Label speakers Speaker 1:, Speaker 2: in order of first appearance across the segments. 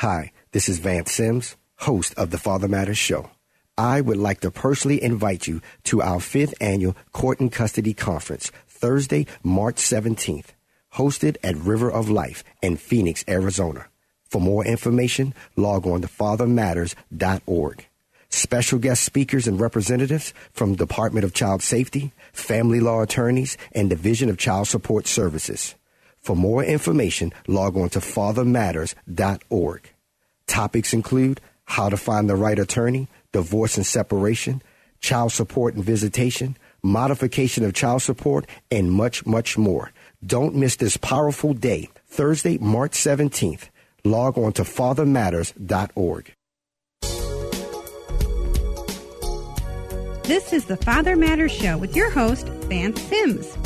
Speaker 1: Hi, this is Vance Sims, host of the Father Matters Show. I would like to personally invite you to our fifth annual Court and Custody Conference, Thursday, March 17th, hosted at River of Life in Phoenix, Arizona. For more information, log on to fathermatters.org. Special guest speakers and representatives from Department of Child Safety, family law attorneys, and Division of Child Support Services. For more information, log on to fathermatters.org. Topics include how to find the right attorney, divorce and separation, child support and visitation, modification of child support, and much, much more. Don't miss this powerful day, Thursday, March 17th. Log on to fathermatters.org.
Speaker 2: This is the Father Matters Show with your host, Vance Sims.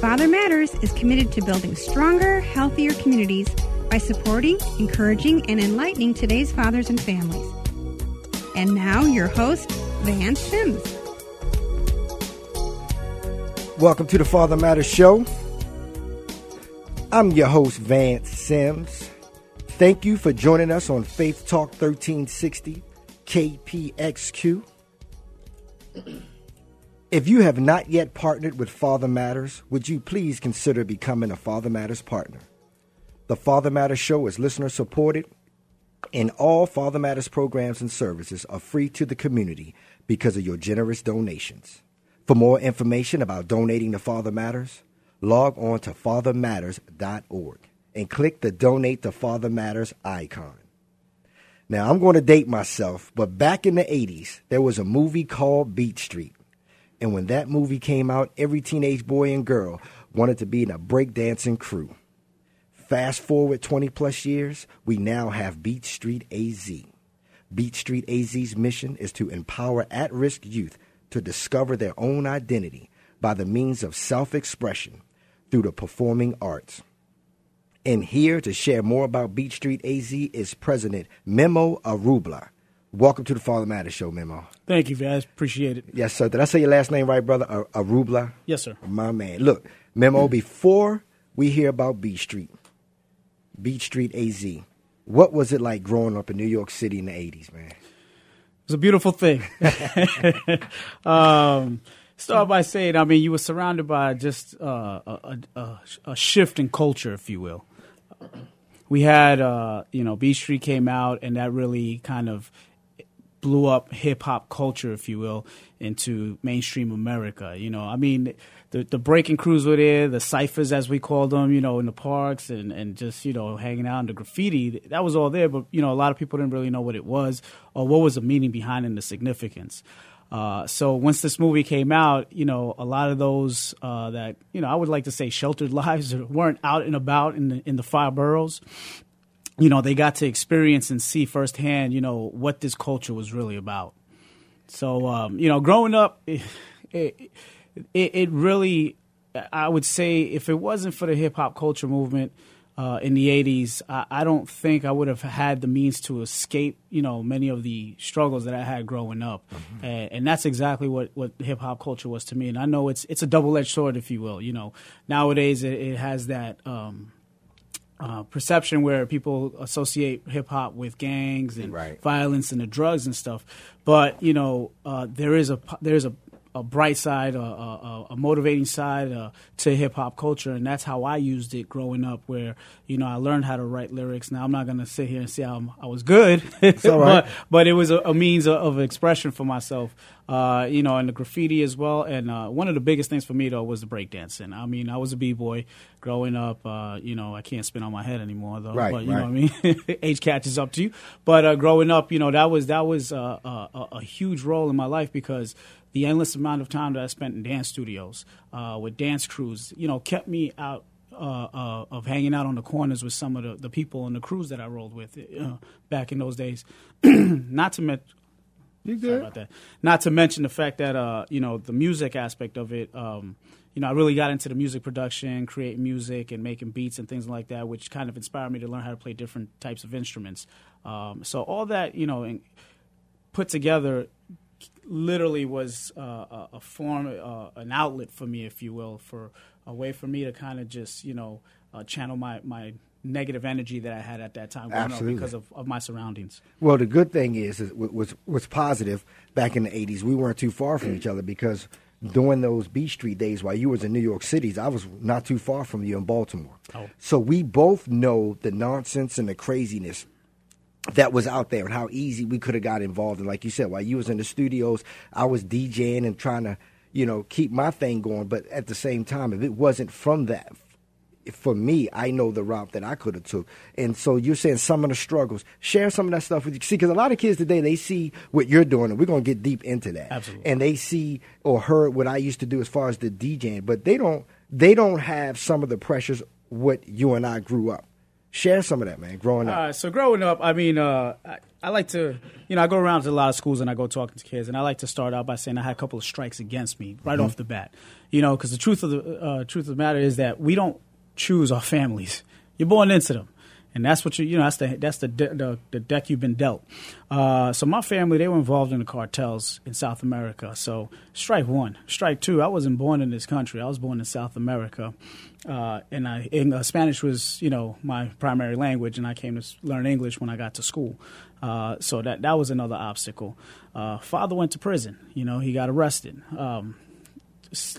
Speaker 2: Father Matters is committed to building stronger, healthier communities by supporting, encouraging, and enlightening today's fathers and families. And now, your host, Vance Sims.
Speaker 1: Welcome to the Father Matters Show. I'm your host, Vance Sims. Thank you for joining us on Faith Talk 1360 KPXQ. If you have not yet partnered with Father Matters, would you please consider becoming a Father Matters partner? The Father Matters Show is listener supported, and all Father Matters programs and services are free to the community because of your generous donations. For more information about donating to Father Matters, log on to fathermatters.org and click the Donate to Father Matters icon. Now, I'm going to date myself, but back in the 80s, there was a movie called Beat Street. And when that movie came out, every teenage boy and girl wanted to be in a breakdancing crew. Fast forward 20 plus years, we now have Beat Street AZ. Beat Street AZ's mission is to empower at risk youth to discover their own identity by the means of self expression through the performing arts. And here to share more about Beat Street AZ is President Memo Arrubla. Welcome to the Father Matters Show, Memo.
Speaker 3: Thank you, Vance. Appreciate it.
Speaker 1: Yes, sir. Did I say your last name right, brother? Ar- Arrubla?
Speaker 3: Yes, sir.
Speaker 1: My man. Look, Memo, before we hear about Beat Street, Beat Street AZ, what was it like growing up in New York City in the 80s, man?
Speaker 3: It was a beautiful thing. um, start by saying, I mean, you were surrounded by just uh, a, a, a shift in culture, if you will. We had, uh, you know, Beat Street came out, and that really kind of blew up hip hop culture, if you will, into mainstream America. You know, I mean, the the breaking crews were there, the ciphers as we called them, you know, in the parks and and just you know hanging out in the graffiti. That was all there, but you know, a lot of people didn't really know what it was or what was the meaning behind and the significance. Uh, so once this movie came out, you know, a lot of those uh, that you know I would like to say sheltered lives weren't out and about in the in the five boroughs you know, they got to experience and see firsthand, you know, what this culture was really about. So, um, you know, growing up, it, it, it, really, I would say, if it wasn't for the hip hop culture movement uh, in the 80s, I, I, don't think I would have had the means to escape, you know, many of the struggles that I had growing up. Mm-hmm. And, and, that's exactly what, what hip hop culture was to me. And I know it's, it's a double edged sword, if you will. You know, nowadays it, it has that. Um, uh, perception where people associate hip hop with gangs and
Speaker 1: right.
Speaker 3: violence and the drugs and stuff. But you know, uh, there is a there's a, a bright side, a, a, a motivating side uh, to hip hop culture, and that's how I used it growing up. Where you know I learned how to write lyrics. Now I'm not going to sit here and say I'm, i was good, but but it was a, means of, of, expression for myself uh, you know, and the graffiti as well. And uh, one of the biggest things for me though was the breakdancing. I mean, I was a b boy growing up. Uh, you know, I can't spin on my head anymore though.
Speaker 1: Right,
Speaker 3: but you
Speaker 1: right.
Speaker 3: know what I mean. Age catches up to you. But uh, growing up, you know, that was that was uh, a, a, huge role in my life because the endless amount of time that I spent in dance studios uh, with dance crews, you know, kept me out uh, uh, of hanging out on the corners with some of the, the people and the crews that I rolled with uh, back in those days. Not to mention,
Speaker 1: you good?
Speaker 3: Sorry about that. Not to mention the fact that uh, you know the music aspect of it. Um, you know, I really got into the music production, creating music and making beats and things like that, which kind of inspired me to learn how to play different types of instruments. Um, so all that you know, put together, literally was uh, a form, uh, an outlet for me, if you will, for a way for me to kind of just you know uh, channel my my negative energy that I had at that time
Speaker 1: Absolutely.
Speaker 3: because of, of my surroundings.
Speaker 1: Well, the good thing is, is was was positive back in the '80s. We weren't too far from each other because during those Beat Street days, while you was in New York City, I was not too far from you in Baltimore.
Speaker 3: Oh.
Speaker 1: So we both know the nonsense and the craziness that was out there and how easy we could have got involved. And like you said, while you was in the studios, I was DJing and trying to, you know, keep my thing going. But at the same time, if it wasn't from that, for me, I know the route that I could have took. And so you're saying some of the struggles. Share some of that stuff with you. See, because a lot of kids today, they see what you're doing, and we're going to get deep into that.
Speaker 3: Absolutely.
Speaker 1: And they see or heard what I used to do as far as the DJing, but they don't. They don't have some of the pressures what you and I grew up. Share some of that, man. Growing up.
Speaker 3: Uh, so growing up, I mean, uh, I, I like to, you know, I go around to a lot of schools and I go talking to kids, and I like to start out by saying I had a couple of strikes against me right off the bat, you know, because the truth of the uh, truth of the matter is that we don't choose our families; you're born into them, and that's what you, you know, that's the that's the de- the, the deck you've been dealt. Uh, so my family, they were involved in the cartels in South America. So strike one, strike two. I wasn't born in this country; I was born in South America uh, and I and, uh, Spanish was you know my primary language, and I came to learn English when I got to school. Uh, so that that was another obstacle. Uh, father went to prison. You know, he got arrested. Um,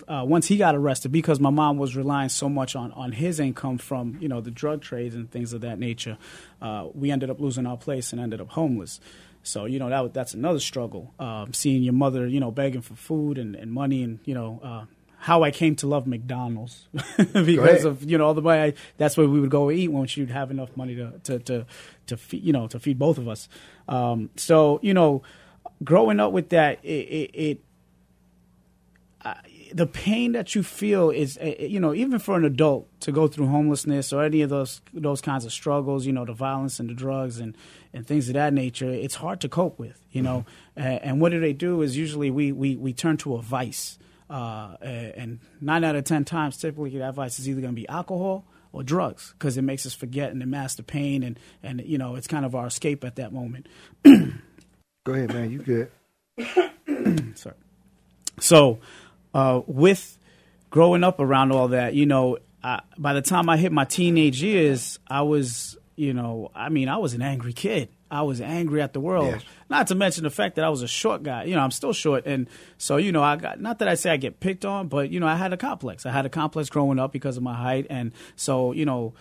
Speaker 3: uh, once he got arrested, because my mom was relying so much on, on his income from you know the drug trades and things of that nature, uh, we ended up losing our place and ended up homeless. So you know that that's another struggle. Um, seeing your mother, you know, begging for food and, and money, and you know uh, how I came to love McDonald's because of you know all the way I, that's where we would go eat when she'd have enough money to to to, to feed, you know to feed both of us. Um, so you know, growing up with that, it, it, it the pain that you feel is uh, you know even for an adult to go through homelessness or any of those those kinds of struggles you know the violence and the drugs and and things of that nature it's hard to cope with you know
Speaker 1: Mm-hmm.
Speaker 3: and, and what do they do is usually we we, we turn to a vice uh, and nine out of ten times typically that vice is either going to be alcohol or drugs because it makes us forget and amass the pain and and you know it's kind of our escape at that moment
Speaker 1: Go ahead, man. You good?
Speaker 3: Sorry. So, uh, with growing up around all that, you know, I, by the time I hit my teenage years, I was, you know, I mean, I was an angry kid. I was angry at the world.
Speaker 1: Yes.
Speaker 3: Not to mention the fact that I was a short guy. You know, I'm still short, and so you know, I got not that I say I get picked on, but you know, I had a complex. I had a complex growing up because of my height, and so you know,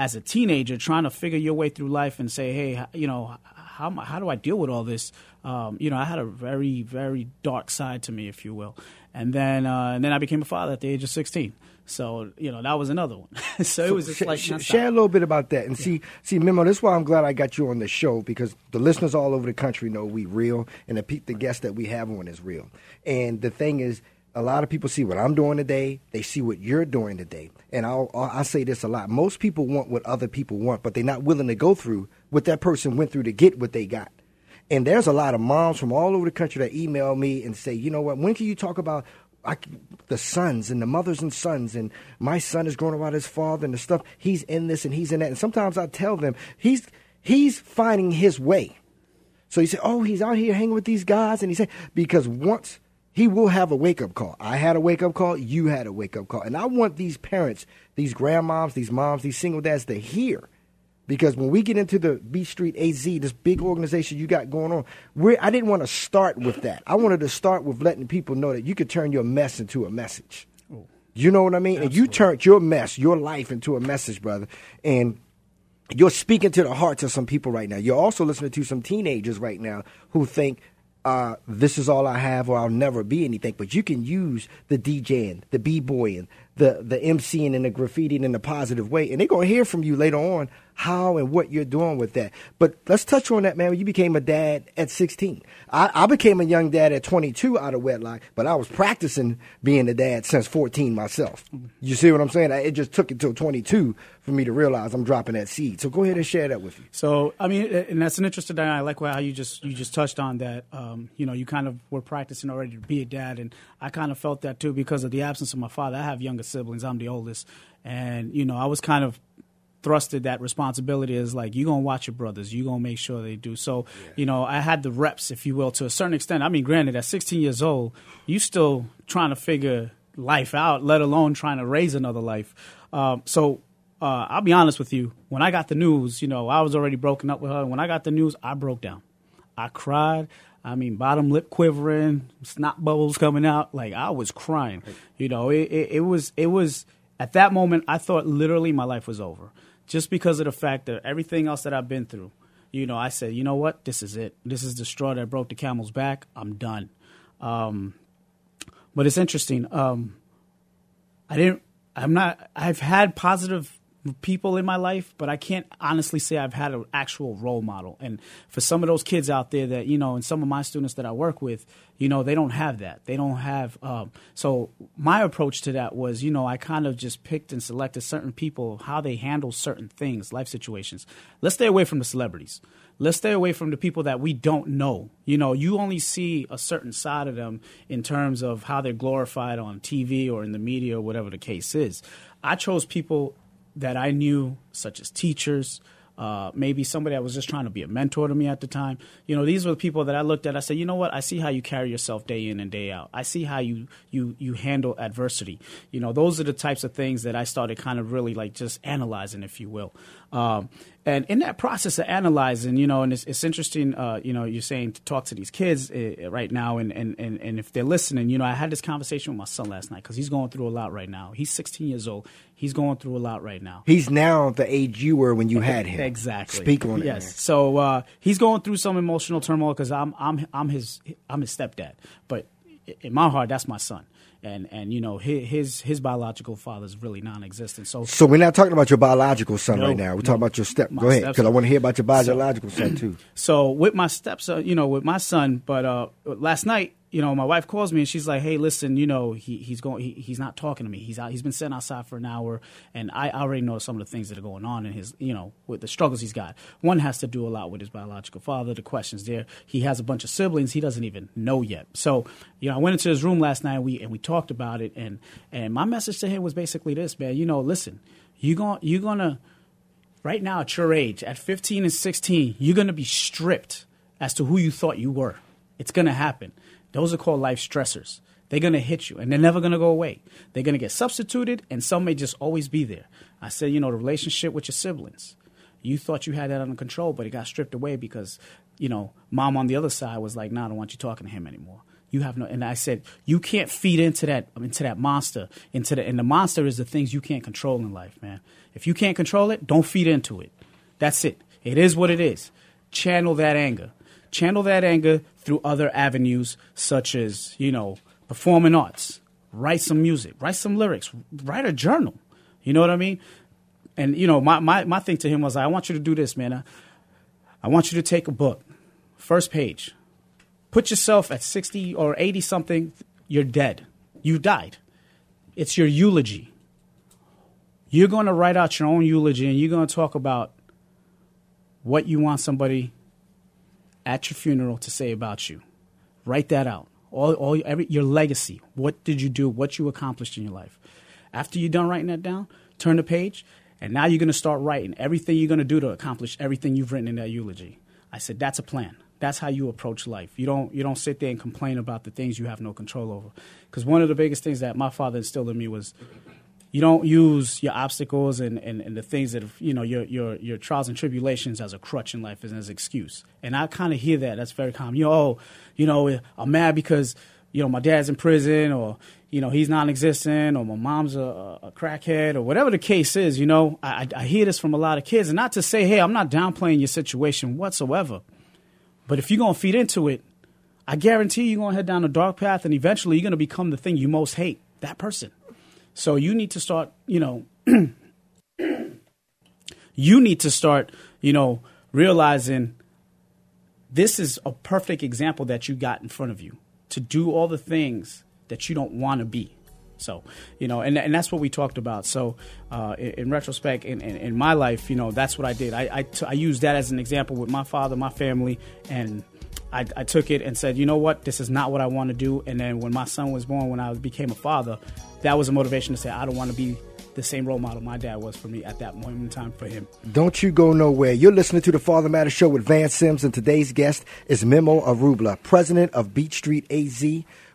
Speaker 3: as a teenager trying to figure your way through life and say, hey, you know, how how do I deal with all this? Um, you know, I had a very very dark side to me, if you will, and then uh, and then I became a father at the age of sixteen. So you know that was another one. so it was just
Speaker 1: Sh-
Speaker 3: like
Speaker 1: sh- share a little bit about that and see see Memo. This is why I'm glad I got you on the show because the listeners all over the country know we real and the pe- the guests that we have on is real. And the thing is, a lot of people see what I'm doing today. They see what you're doing today. And I'll, I'll I say this a lot. Most people want what other people want, but they're not willing to go through what that person went through to get what they got. And there's a lot of moms from all over the country that email me and say, you know what, when can you talk about I, the sons and the mothers and sons and my son is growing about his father and the stuff he's in this and he's in that. And sometimes I tell them he's he's finding his way. So you say, oh, he's out here hanging with these guys, and he said because once he will have a wake up call. I had a wake up call. You had a wake up call, and I want these parents, these grandmoms, these moms, these single dads to hear. Because when we get into the Beat Street AZ, this big organization you got going on, we I didn't want to start with that. I wanted to start with letting people know that you could turn your mess into a message. You know what I mean? And you turned your mess, your life into a message, brother. And you're speaking to the hearts of some people right now. You're also listening to some teenagers right now who think uh, this is all I have or I'll never be anything. But you can use the DJing, the b-boying, the, the MCing and the graffitiing in a positive way. And they're to hear from you later on how and what you're doing with that. But let's touch on that, man. You became a dad at 16. I, I became a young dad at 22 out of wedlock, but I was practicing being a dad since 14 myself. You see what I'm saying? I, it just took until 22 for me to realize I'm dropping that seed. So go ahead and share that with you.
Speaker 3: So I mean, and that's an interesting dynamic. I like how you just you just touched on that. Um, you know, you kind of were practicing already to be a dad, and I kind of felt that too because of the absence of my father. I have younger siblings. I'm the oldest, and you know, I was kind of thrusted that responsibility as like you're gonna watch your brothers, you're gonna make sure they do. So you know, I had the reps, if you will, to a certain extent. I mean, granted, at 16 years old, you still trying to figure life out, let alone trying to raise another life. Um, so uh, I'll be honest with you. When I got the news, you know, I was already broken up with her. When I got the news, I broke down. I cried. I mean, bottom lip quivering, snot bubbles coming out. Like I was crying. You know, it, it, it was it was at that moment I thought literally my life was over, just because of the fact that everything else that I've been through. You know, I said, you know what, this is it. This is the straw that broke the camel's back. I'm done. Um, but it's interesting. Um, I didn't. I'm not. I've had positive people in my life, but I can't honestly say I've had an actual role model. And for some of those kids out there that, you know, and some of my students that I work with, you know, they don't have that. They don't have. Um, so my approach to that was, you know, I kind of just picked and selected certain people, how they handle certain things, life situations. Let's stay away from the celebrities. Let's stay away from the people that we don't know. You know, you only see a certain side of them in terms of how they're glorified on TV or in the media or whatever the case is. I chose people that I knew, such as teachers, uh, maybe somebody that was just trying to be a mentor to me at the time. You know, these were the people that I looked at. I said, you know what? I see how you carry yourself day in and day out. I see how you you you handle adversity. You know, those are the types of things that I started kind of really like just analyzing, if you will. Um, and in that process of analyzing, you know, and it's, it's interesting, uh, you know, you're saying to talk to these kids uh, right now, and, and, and, and if they're listening, you know, I had this conversation with my son last night because he's going through a lot right now. He's 16 years old. He's going through a lot right now.
Speaker 1: He's now the age you were when you had him.
Speaker 3: Exactly.
Speaker 1: Speak on
Speaker 3: it.
Speaker 1: Yes.
Speaker 3: So uh, he's going through some emotional turmoil because I'm I'm I'm his I'm his stepdad, but in my heart, that's my son and and you know his his biological father is really non-existent. So
Speaker 1: so we're not talking about your biological son no, right now. We're no, talking about your step. Go ahead, because I want to hear about your biological so, son too.
Speaker 3: So with my stepson, you know, with my son, but uh, last night you know, my wife calls me and she's like, "Hey, listen, you know, he, he's going, he, he's not talking to me. He's out. He's been sitting outside for an hour, and I already know some of the things that are going on in his, you know, with the struggles he's got. One has to do a lot with his biological father. The questions there. He has a bunch of siblings he doesn't even know yet. So, you know, I went into his room last night and we and we talked about it, and and my message to him was basically this, man. You know, listen, you going you're gonna right now at your age, at 15 and 16, you're gonna be stripped as to who you thought you were. It's gonna happen those are called life stressors. They're going to hit you and they're never going to go away. They're going to get substituted and some may just always be there. I said, you know, the relationship with your siblings. You thought you had that under control, but it got stripped away because, you know, mom on the other side was like, nah, I don't want you talking to him anymore. You have no, and I said, you can't feed into that, into that monster, into the, and the monster is the things you can't control in life, man. If you can't control it, don't feed into it. That's it. It is what it is. Channel that anger channel that anger through other avenues such as you know performing arts. Write some music. Write some lyrics. Write a journal. You know what i mean? And you know my, my, my thing to him was i want you to do this man. I, I want you to take a book. First page. Put yourself at 60 or 80 something. You're dead. You died. It's your eulogy. You're going to write out your own eulogy and you're going to talk about what you want somebody at your funeral to say about you. Write that out. All, all every, your legacy. What did you do? What you accomplished in your life. After you're done writing that down, turn the page, and now you're going to start writing everything you're going to do to accomplish everything you've written in that eulogy. I said that's a plan. That's how you approach life. You don't you don't sit there and complain about the things you have no control over. Because one of the biggest things that my father instilled in me was you don't use your obstacles and, and, and the things that you know your, your your trials and tribulations as a crutch in life as an excuse. And I kind of hear that. That's very common. You know, oh, you know, I'm mad because you know my dad's in prison or you know he's non-existent or my mom's a, a crackhead or whatever the case is. You know, I, I hear this from a lot of kids, and not to say, hey, I'm not downplaying your situation whatsoever, but if you're gonna feed into it, I guarantee you're gonna head down a dark path, and eventually you're gonna become the thing you most hate. That person. So you need to start, you know, you need to start, you know, realizing this is a perfect example that you got in front of you to do all the things that you don't want to be. So, you know, and, and that's what we talked about. So, uh, in, in, retrospect, in, in, in, my life, you know, that's what I did. I, I, t- I used that as an example with my father, my family, and I, I, took it and said, you know what, this is not what I want to do. And then when my son was born, when I became a father, that was a motivation to say, I don't want to be the same role model my dad was for me at that moment in time for him.
Speaker 1: Don't you go nowhere. You're listening to the Father Matter Show with Vance Sims, and today's guest is Memo Arrubla, president of Beat Street AZ.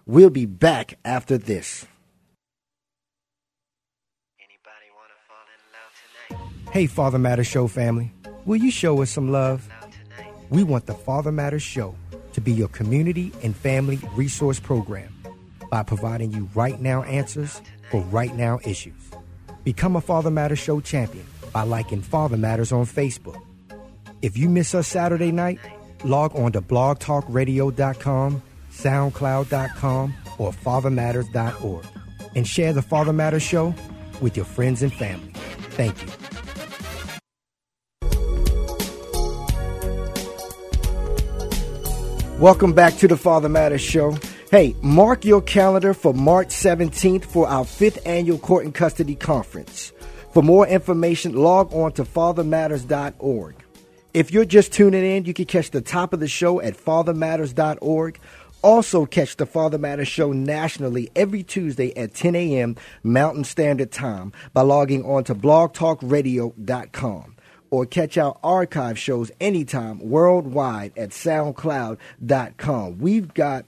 Speaker 1: We'll be back after this. Everybody wanna fall in love tonight. Hey, Father Matters Show family, will you show us some love? We want the Father Matters Show to be your community and family resource program by providing you right now answers for right now issues. Become a Father Matters Show champion by liking Father Matters on Facebook. If you miss us Saturday night, log on to blogtalkradio.com, soundcloud.com, or fathermatters.org and share the Father Matters Show with your friends and family. Thank you. Welcome back to the Father Matters Show. Hey, mark your calendar for March 17th for our fifth annual Court and Custody Conference. For more information, log on to fathermatters.org. If you're just tuning in, you can catch the top of the show at fathermatters.org. Also, catch the Father Matters Show nationally every Tuesday at 10 a.m. Mountain Standard Time by logging on to blogtalkradio.com or catch our archive shows anytime worldwide at soundcloud.com. We've got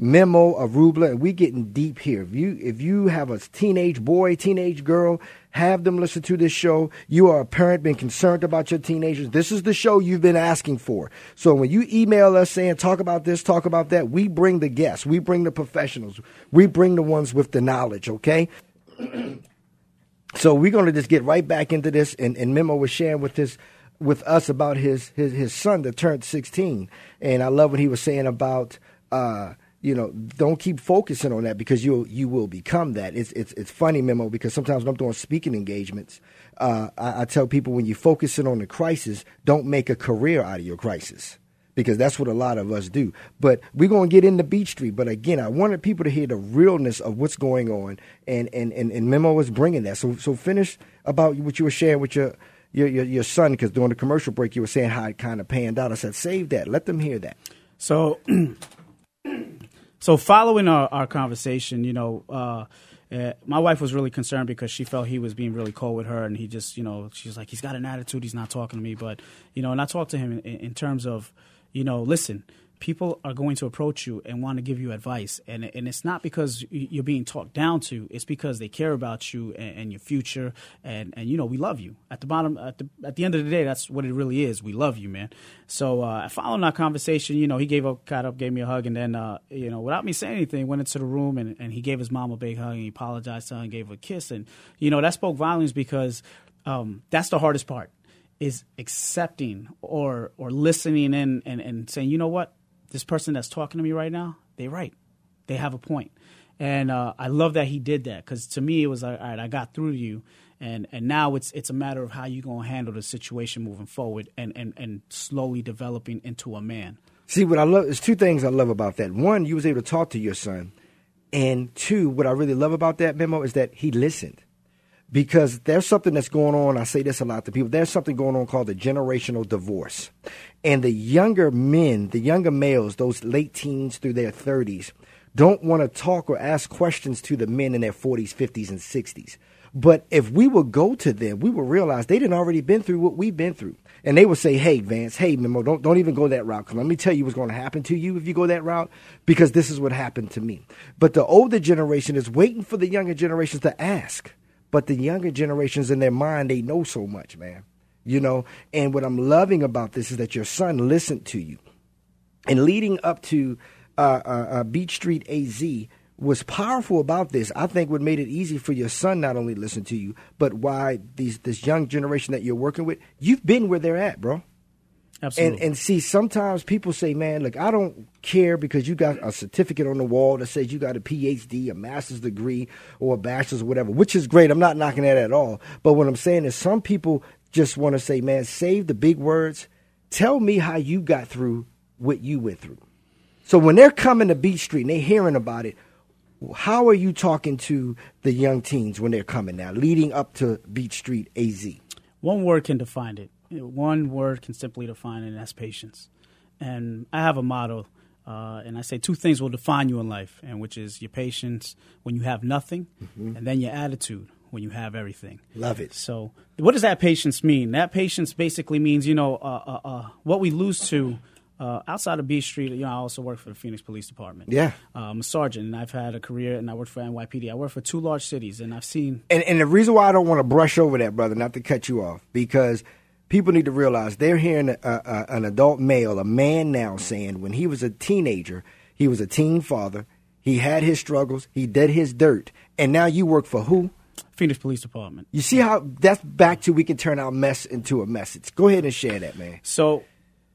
Speaker 1: Memo Arrubla, and we getting deep here. If you if you have a teenage boy, teenage girl, have them listen to this show. You are a parent, been concerned about your teenagers. This is the show you've been asking for. So when you email us saying talk about this, talk about that, we bring the guests, we bring the professionals, we bring the ones with the knowledge. Okay. So we're going to just get right back into this. And, and Memo was sharing with his with us about his, his his son that turned 16, and I love what he was saying about. Uh, you know, don't keep focusing on that because you you will become that. It's it's it's funny, Memo, because sometimes when I'm doing speaking engagements, uh, I, I tell people when you're focusing on the crisis, don't make a career out of your crisis because that's what a lot of us do. But we're going to get into Beat Street. But again, I wanted people to hear the realness of what's going on, and and and, and Memo was bringing that. So so finish about what you were sharing with your. Your, your, your son, because during the commercial break, you were saying how it kind of panned out. I said, save that. Let them hear that.
Speaker 3: So, so following our, our conversation, you know, uh, uh, my wife was really concerned because she felt he was being really cold with her, and he just, you know, she's like, he's got an attitude, he's not talking to me. But, you know, and I talked to him in, in terms of, you know, listen, people are going to approach you and want to give you advice. And and it's not because you're being talked down to it's because they care about you and, and, your future. And and you know we love you. At the bottom at the at the end of the day that's what it really is. We love you man. So uh following our conversation you know he gave up got up gave me a hug and then uh you know without me saying anything went into the room and, and he gave his mom a big hug and he apologized to her and gave her a kiss. And you know that spoke volumes because um that's the hardest part is accepting or or listening in and, and saying, you know what, this person that's talking to me right now, they right, they have a point, and uh, I love that he did that because to me it was like, all right, I got through you, and and now it's it's a matter of how you gonna handle the situation moving forward, and and and slowly developing into a man.
Speaker 1: See what I love. There's two things I love about that. One, you was able to talk to your son, and two, what I really love about that Memo is that he listened because there's something that's going on. I say this a lot to people. There's something going on called the generational divorce. And the younger men, the younger males, those late teens through their 30s, don't want to talk or ask questions to the men in their 40s, 50s, and 60s. But if we would go to them, we would realize they didn't already been through what we've been through. And they would say, hey, Vance, hey, Memo, don't, don't even go that route. Because let me tell you what's going to happen to you if you go that route, because this is what happened to me. But the older generation is waiting for the younger generations to ask. But the younger generations in their mind, they know so much, man. You know, and what I'm loving about this is that your son listened to you. And leading up to uh, uh, uh, Beat Street AZ was powerful about this. I think what made it easy for your son not only listen to you, but why these this young generation that you're working with, you've been where they're at, bro.
Speaker 3: Absolutely.
Speaker 1: And and see, sometimes people say, "Man, look, I don't care because you got a certificate on the wall that says you got a PhD, a master's degree, or a bachelor's, or whatever." Which is great. I'm not knocking that at all. But what I'm saying is, some people just want to say, "Man, save the big words. Tell me how you got through what you went through." So when they're coming to Beat Street and they're hearing about it, how are you talking to the young teens when they're coming now, leading up to Beat Street AZ?
Speaker 3: One word can define it one word can simply define it, and that's patience. And I have a motto, uh, and I say two things will define you in life, and which is your patience when you have nothing, mm-hmm. and then your attitude when you have everything.
Speaker 1: Love it.
Speaker 3: So, what does that patience mean? That patience basically means, you know, uh, uh, uh what we lose to uh, outside of Beat Street, you know, I also work for the Phoenix Police Department.
Speaker 1: Yeah.
Speaker 3: Uh, I'm a sergeant, and I've had a career, and I worked for NYPD. I work for two large cities, and I've seen.
Speaker 1: And, and the reason why I don't want to brush over that, brother, not to cut you off, because people need to realize they're hearing a, a, an adult male, a man now, saying when he was a teenager, he was a teen father, he had his struggles, he did his dirt, and now you work for who?
Speaker 3: Phoenix Police Department.
Speaker 1: You see how that's back to we can turn our mess into a message. Go ahead and share that, man.
Speaker 3: So,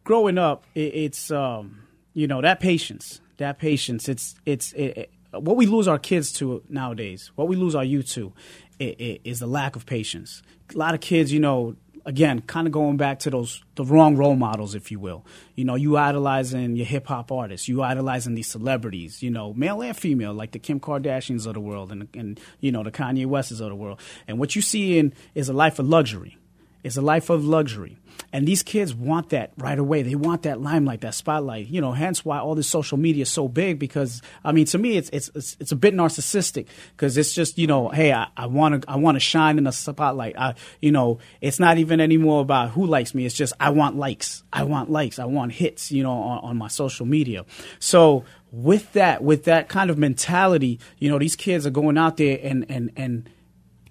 Speaker 3: growing up, it, it's um, you know that patience, that patience. It's it's it, it, what we lose our kids to nowadays. What we lose our youth to is the lack of patience. A lot of kids, you know, again, kind of going back to those the wrong role models, if you will. You know, you idolizing your hip hop artists, you idolizing these celebrities, you know, male and female, like the Kim Kardashians of the world and and you know the Kanye Wests of the world. And what you see in is a life of luxury. It's a life of luxury. And these kids want that right away. They want that limelight, that spotlight. You know, hence why all this social media is so big. Because I mean, to me, it's it's it's, it's a bit narcissistic because it's just you know, hey, I want to I want to shine in the spotlight. I you know, it's not even anymore about who likes me. It's just I want likes. I want likes. I want hits. You know, on, on my social media. So with that, with that kind of mentality, you know, these kids are going out there and and and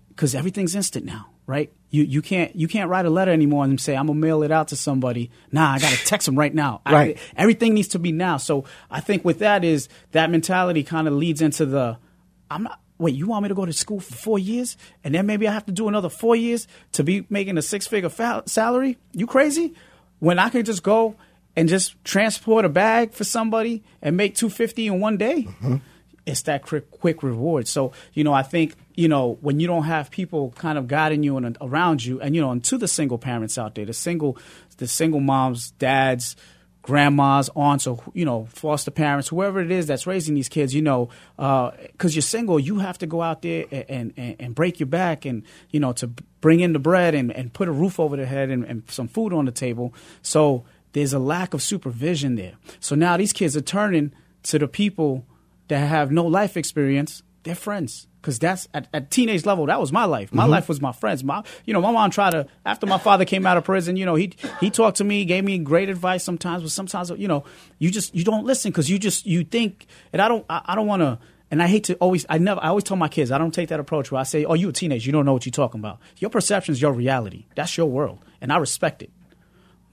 Speaker 3: because everything's instant now, right? You you can't you can't write a letter anymore and say I'm gonna mail it out to somebody. Nah, I gotta text them right now.
Speaker 1: Right.
Speaker 3: I, everything needs to be now. So I think with that is that mentality kind of leads into the I'm not. Wait, you want me to go to school for four years and then maybe I have to do another four years to be making a six figure fa- salary? You crazy? When I could just go and just transport a bag for somebody and make two fifty in one day. Mm-hmm it's that quick, quick reward. So, you know, I think, you know, when you don't have people kind of guiding you and around you, and, you know, and to the single parents out there, the single, the single moms, dads, grandmas, aunts, or, you know, foster parents, whoever it is that's raising these kids, you know, because uh, you're single, you have to go out there and, and, and, break your back and, you know, to bring in the bread and, and put a roof over their head and, and some food on the table. So there's a lack of supervision there. So now these kids are turning to the people that have no life experience, they're friends. Because that's at, at, teenage level, that was my life. My mm-hmm. life was my friends. My, you know, my mom tried to. After my father came out of prison, you know, he he talked to me, gave me great advice sometimes, but sometimes, you know, you just you don't listen because you just you think. And I don't I, I don't want to. And I hate to always. I never. I always tell my kids I don't take that approach where I say, "Oh, you a teenager, you don't know what you're talking about. Your perception is your reality. That's your world, and I respect it."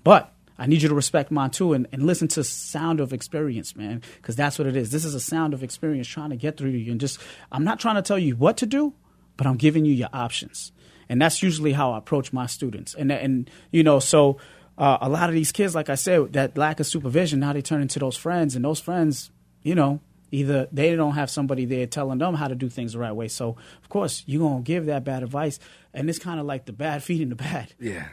Speaker 3: But I need you to respect mine too and, and listen to sound of experience, man, because that's what it is. This is a sound of experience trying to get through to you. And just, I'm not trying to tell you what to do, but I'm giving you your options. And that's usually how I approach my students. And, and you know, so uh, a lot of these kids, like I said, that lack of supervision, now they turn into those friends. And those friends, you know, either they don't have somebody there telling them how to do things the right way. So, of course, you're going to give that bad advice. And it's kind of like the bad feeding the bad.
Speaker 1: Yeah.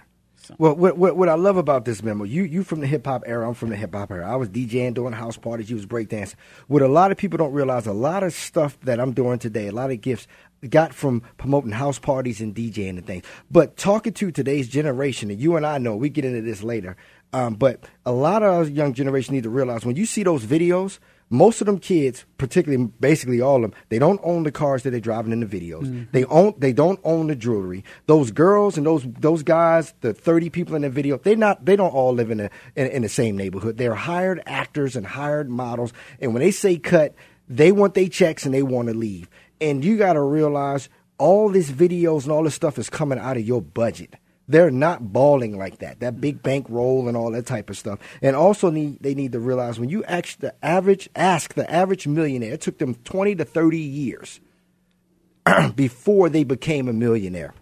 Speaker 1: So. Well, what, what, what I love about this Memo, you you from the hip hop era, I'm from the hip hop era. I was DJing, doing house parties, you was breakdancing. What a lot of people don't realize, a lot of stuff that I'm doing today, a lot of gifts got from promoting house parties and DJing and things. But talking to today's generation, and you and I know, we get into this later. Um, but a lot of our young generation need to realize when you see those videos, most of them kids, particularly basically all of them, they don't own the cars that they're driving in the videos. Mm-hmm. They own they don't own the jewelry. Those girls and those those guys, the thirty people in the video, they not they don't all live in a in, in the same neighborhood. They're hired actors and hired models, and when they say cut, they want their checks and they want to leave. And you got to realize all these videos and all this stuff is coming out of your budget. They're not balling like that. That big bankroll and all that type of stuff. And also need they need to realize when you ask the average ask the average millionaire, it took them twenty to thirty years before they became a millionaire.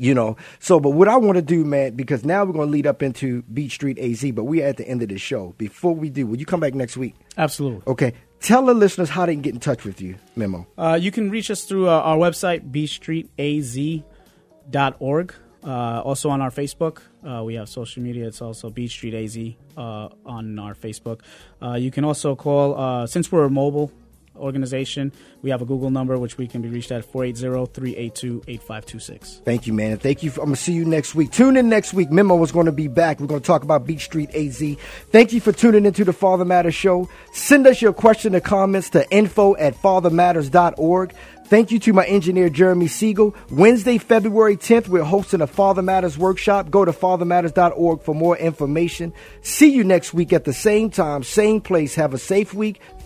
Speaker 1: You know, so but what I want to do, man, because now we're going to lead up into Beat Street AZ, but we're at the end of the show. Before we do, will you come back next week?
Speaker 3: Absolutely.
Speaker 1: Okay. Tell the listeners how they can get in touch with you, Memo.
Speaker 3: Uh, you can reach us through uh, our website, beatstreetaz.org. Uh, also on our Facebook, uh, we have social media. It's also Beat Street AZ uh, on our Facebook. Uh, you can also call, uh, since we're mobile, organization. We have a Google number which we can be reached at 480-382-8526.
Speaker 1: Thank you, man. Thank you. For, I'm going to see you next week. Tune in next week. Memo is going to be back. We're going to talk about Beat Street AZ. Thank you for tuning into the Father Matters show. Send us your question or comments to info at fathermatters.org. Thank you to my engineer, Jeremy Siegel. Wednesday, February 10th, we're hosting a Father Matters workshop. Go to fathermatters.org for more information. See you next week at the same time, same place. Have a safe week.